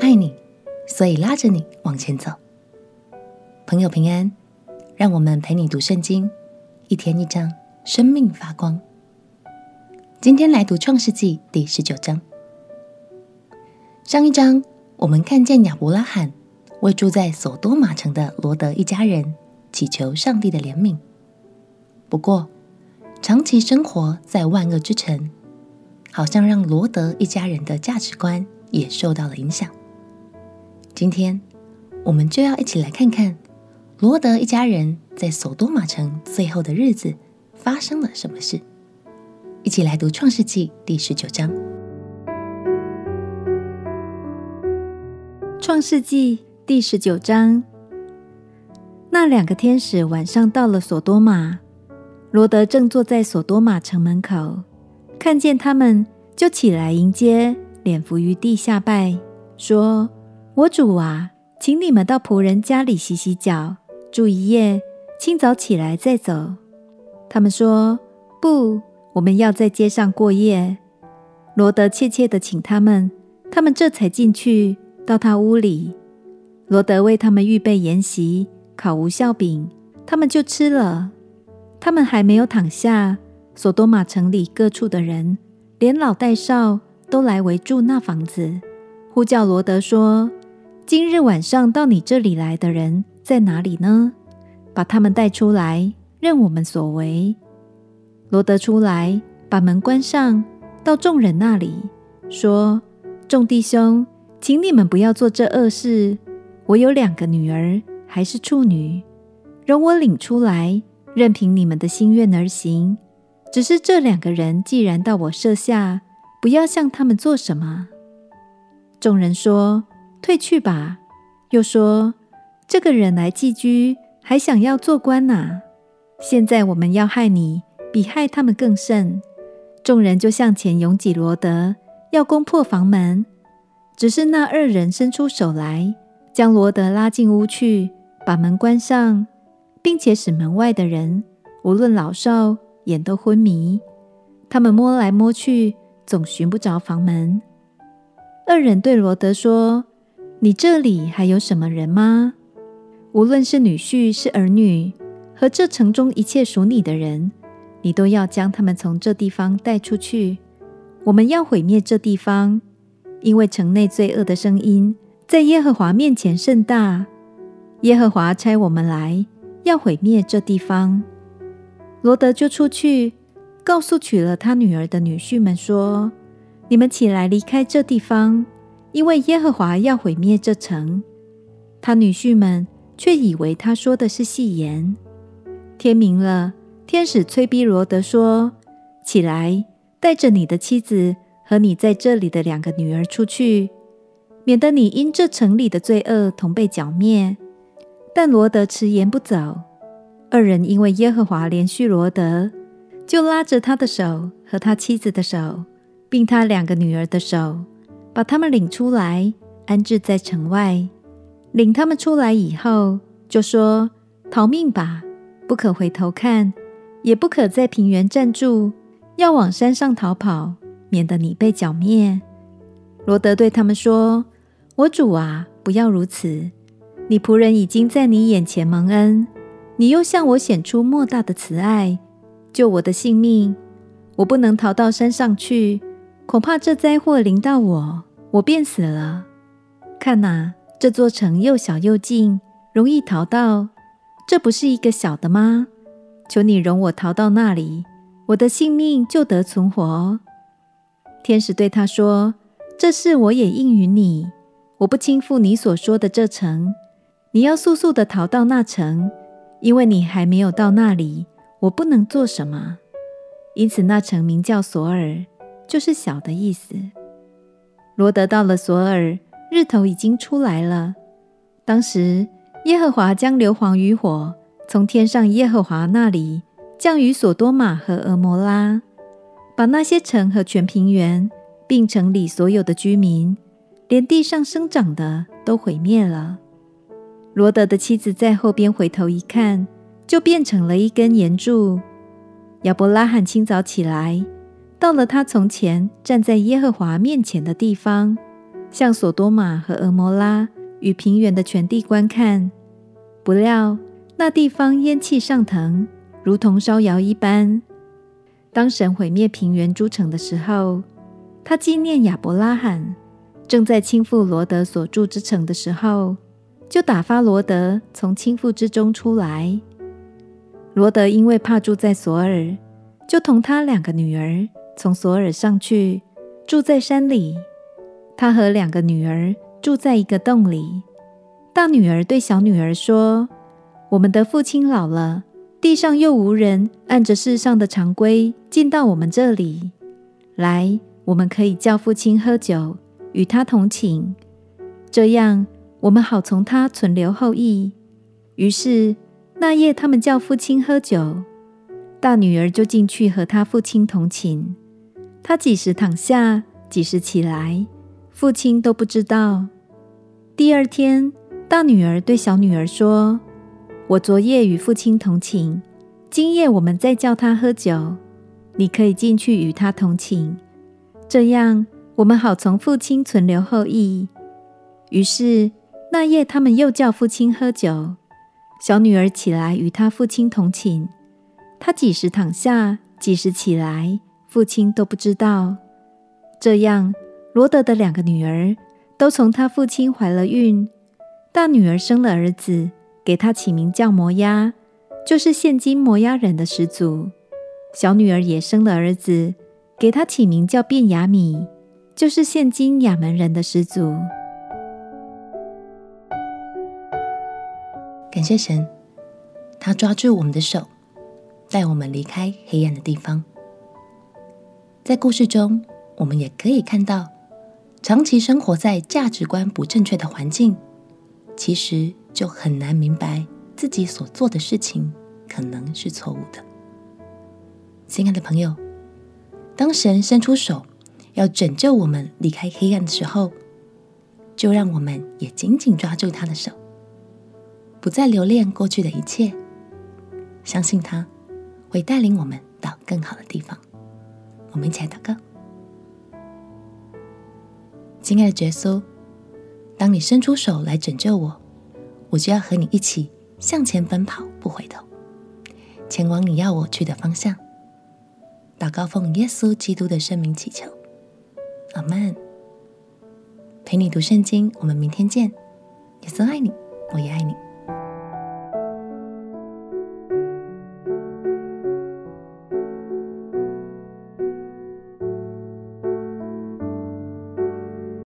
爱你，所以拉着你往前走。朋友平安，让我们陪你读圣经，一天一章，生命发光。今天来读创世纪第十九章。上一章我们看见亚伯拉罕为住在索多玛城的罗德一家人祈求上帝的怜悯。不过，长期生活在万恶之城，好像让罗德一家人的价值观也受到了影响。今天，我们就要一起来看看罗德一家人在索多玛城最后的日子发生了什么事。一起来读《创世纪》第十九章。《创世纪》第十九章，那两个天使晚上到了索多玛。罗德正坐在索多玛城门口，看见他们，就起来迎接，脸伏于地下拜，说：“我主啊，请你们到仆人家里洗洗脚，住一夜，清早起来再走。”他们说：“不，我们要在街上过夜。”罗德切切地请他们，他们这才进去到他屋里。罗德为他们预备筵席，烤无酵饼，他们就吃了。他们还没有躺下，索多玛城里各处的人，连老带少，都来围住那房子，呼叫罗德说：“今日晚上到你这里来的人在哪里呢？把他们带出来，任我们所为。”罗得出来，把门关上，到众人那里说：“众弟兄，请你们不要做这恶事。我有两个女儿，还是处女，容我领出来。”任凭你们的心愿而行，只是这两个人既然到我舍下，不要向他们做什么。众人说：“退去吧。”又说：“这个人来寄居，还想要做官呐！现在我们要害你，比害他们更甚。”众人就向前拥挤罗德，要攻破房门。只是那二人伸出手来，将罗德拉进屋去，把门关上。并且使门外的人，无论老少，眼都昏迷。他们摸来摸去，总寻不着房门。二人对罗德说：“你这里还有什么人吗？无论是女婿是儿女，和这城中一切属你的人，你都要将他们从这地方带出去。我们要毁灭这地方，因为城内罪恶的声音在耶和华面前甚大。耶和华差我们来。”要毁灭这地方，罗德就出去告诉娶了他女儿的女婿们说：“你们起来离开这地方，因为耶和华要毁灭这城。”他女婿们却以为他说的是戏言。天明了，天使催逼罗德说：“起来，带着你的妻子和你在这里的两个女儿出去，免得你因这城里的罪恶同被剿灭。”但罗德迟延不走，二人因为耶和华怜恤罗德，就拉着他的手和他妻子的手，并他两个女儿的手，把他们领出来，安置在城外。领他们出来以后，就说：“逃命吧，不可回头看，也不可在平原站住，要往山上逃跑，免得你被剿灭。”罗德对他们说：“我主啊，不要如此。”你仆人已经在你眼前蒙恩，你又向我显出莫大的慈爱，救我的性命。我不能逃到山上去，恐怕这灾祸临到我，我便死了。看哪，这座城又小又近，容易逃到，这不是一个小的吗？求你容我逃到那里，我的性命就得存活。天使对他说：“这事我也应允你，我不倾覆你所说的这城。”你要速速的逃到那城，因为你还没有到那里，我不能做什么。因此，那城名叫索尔，就是小的意思。罗德到了索尔，日头已经出来了。当时，耶和华将硫磺与火从天上耶和华那里降于索多玛和俄摩拉，把那些城和全平原，并城里所有的居民，连地上生长的都毁灭了。罗德的妻子在后边回头一看，就变成了一根盐柱。亚伯拉罕清早起来，到了他从前站在耶和华面前的地方，向所多玛和蛾摩拉与平原的全地观看，不料那地方烟气上腾，如同烧窑一般。当神毁灭平原诸城的时候，他纪念亚伯拉罕正在倾覆罗得所住之城的时候，就打发罗得从倾覆之中出来。罗得因为怕住在索尔，就同他两个女儿从索尔上去，住在山里。他和两个女儿住在一个洞里。大女儿对小女儿说：“我们的父亲老了。”地上又无人按着世上的常规进到我们这里来，我们可以叫父亲喝酒，与他同寝，这样我们好从他存留后裔。于是那夜，他们叫父亲喝酒，大女儿就进去和他父亲同寝。他几时躺下，几时起来，父亲都不知道。第二天，大女儿对小女儿说。我昨夜与父亲同寝，今夜我们再叫他喝酒，你可以进去与他同寝，这样我们好从父亲存留后裔。于是那夜他们又叫父亲喝酒，小女儿起来与他父亲同寝，她几时躺下，几时起来，父亲都不知道。这样罗德的两个女儿都从他父亲怀了孕，大女儿生了儿子。给他起名叫摩押，就是现今摩押人的始祖。小女儿也生了儿子，给他起名叫便雅米，就是现今亚门人的始祖。感谢神，他抓住我们的手，带我们离开黑暗的地方。在故事中，我们也可以看到，长期生活在价值观不正确的环境，其实。就很难明白自己所做的事情可能是错误的。亲爱的朋友，当神伸出手要拯救我们离开黑暗的时候，就让我们也紧紧抓住他的手，不再留恋过去的一切，相信他会带领我们到更好的地方。我们一起来祷告。亲爱的耶稣，当你伸出手来拯救我。我就要和你一起向前奔跑，不回头，前往你要我去的方向。祷告奉耶稣基督的圣名祈求，阿门。陪你读圣经，我们明天见。耶稣爱你，我也爱你。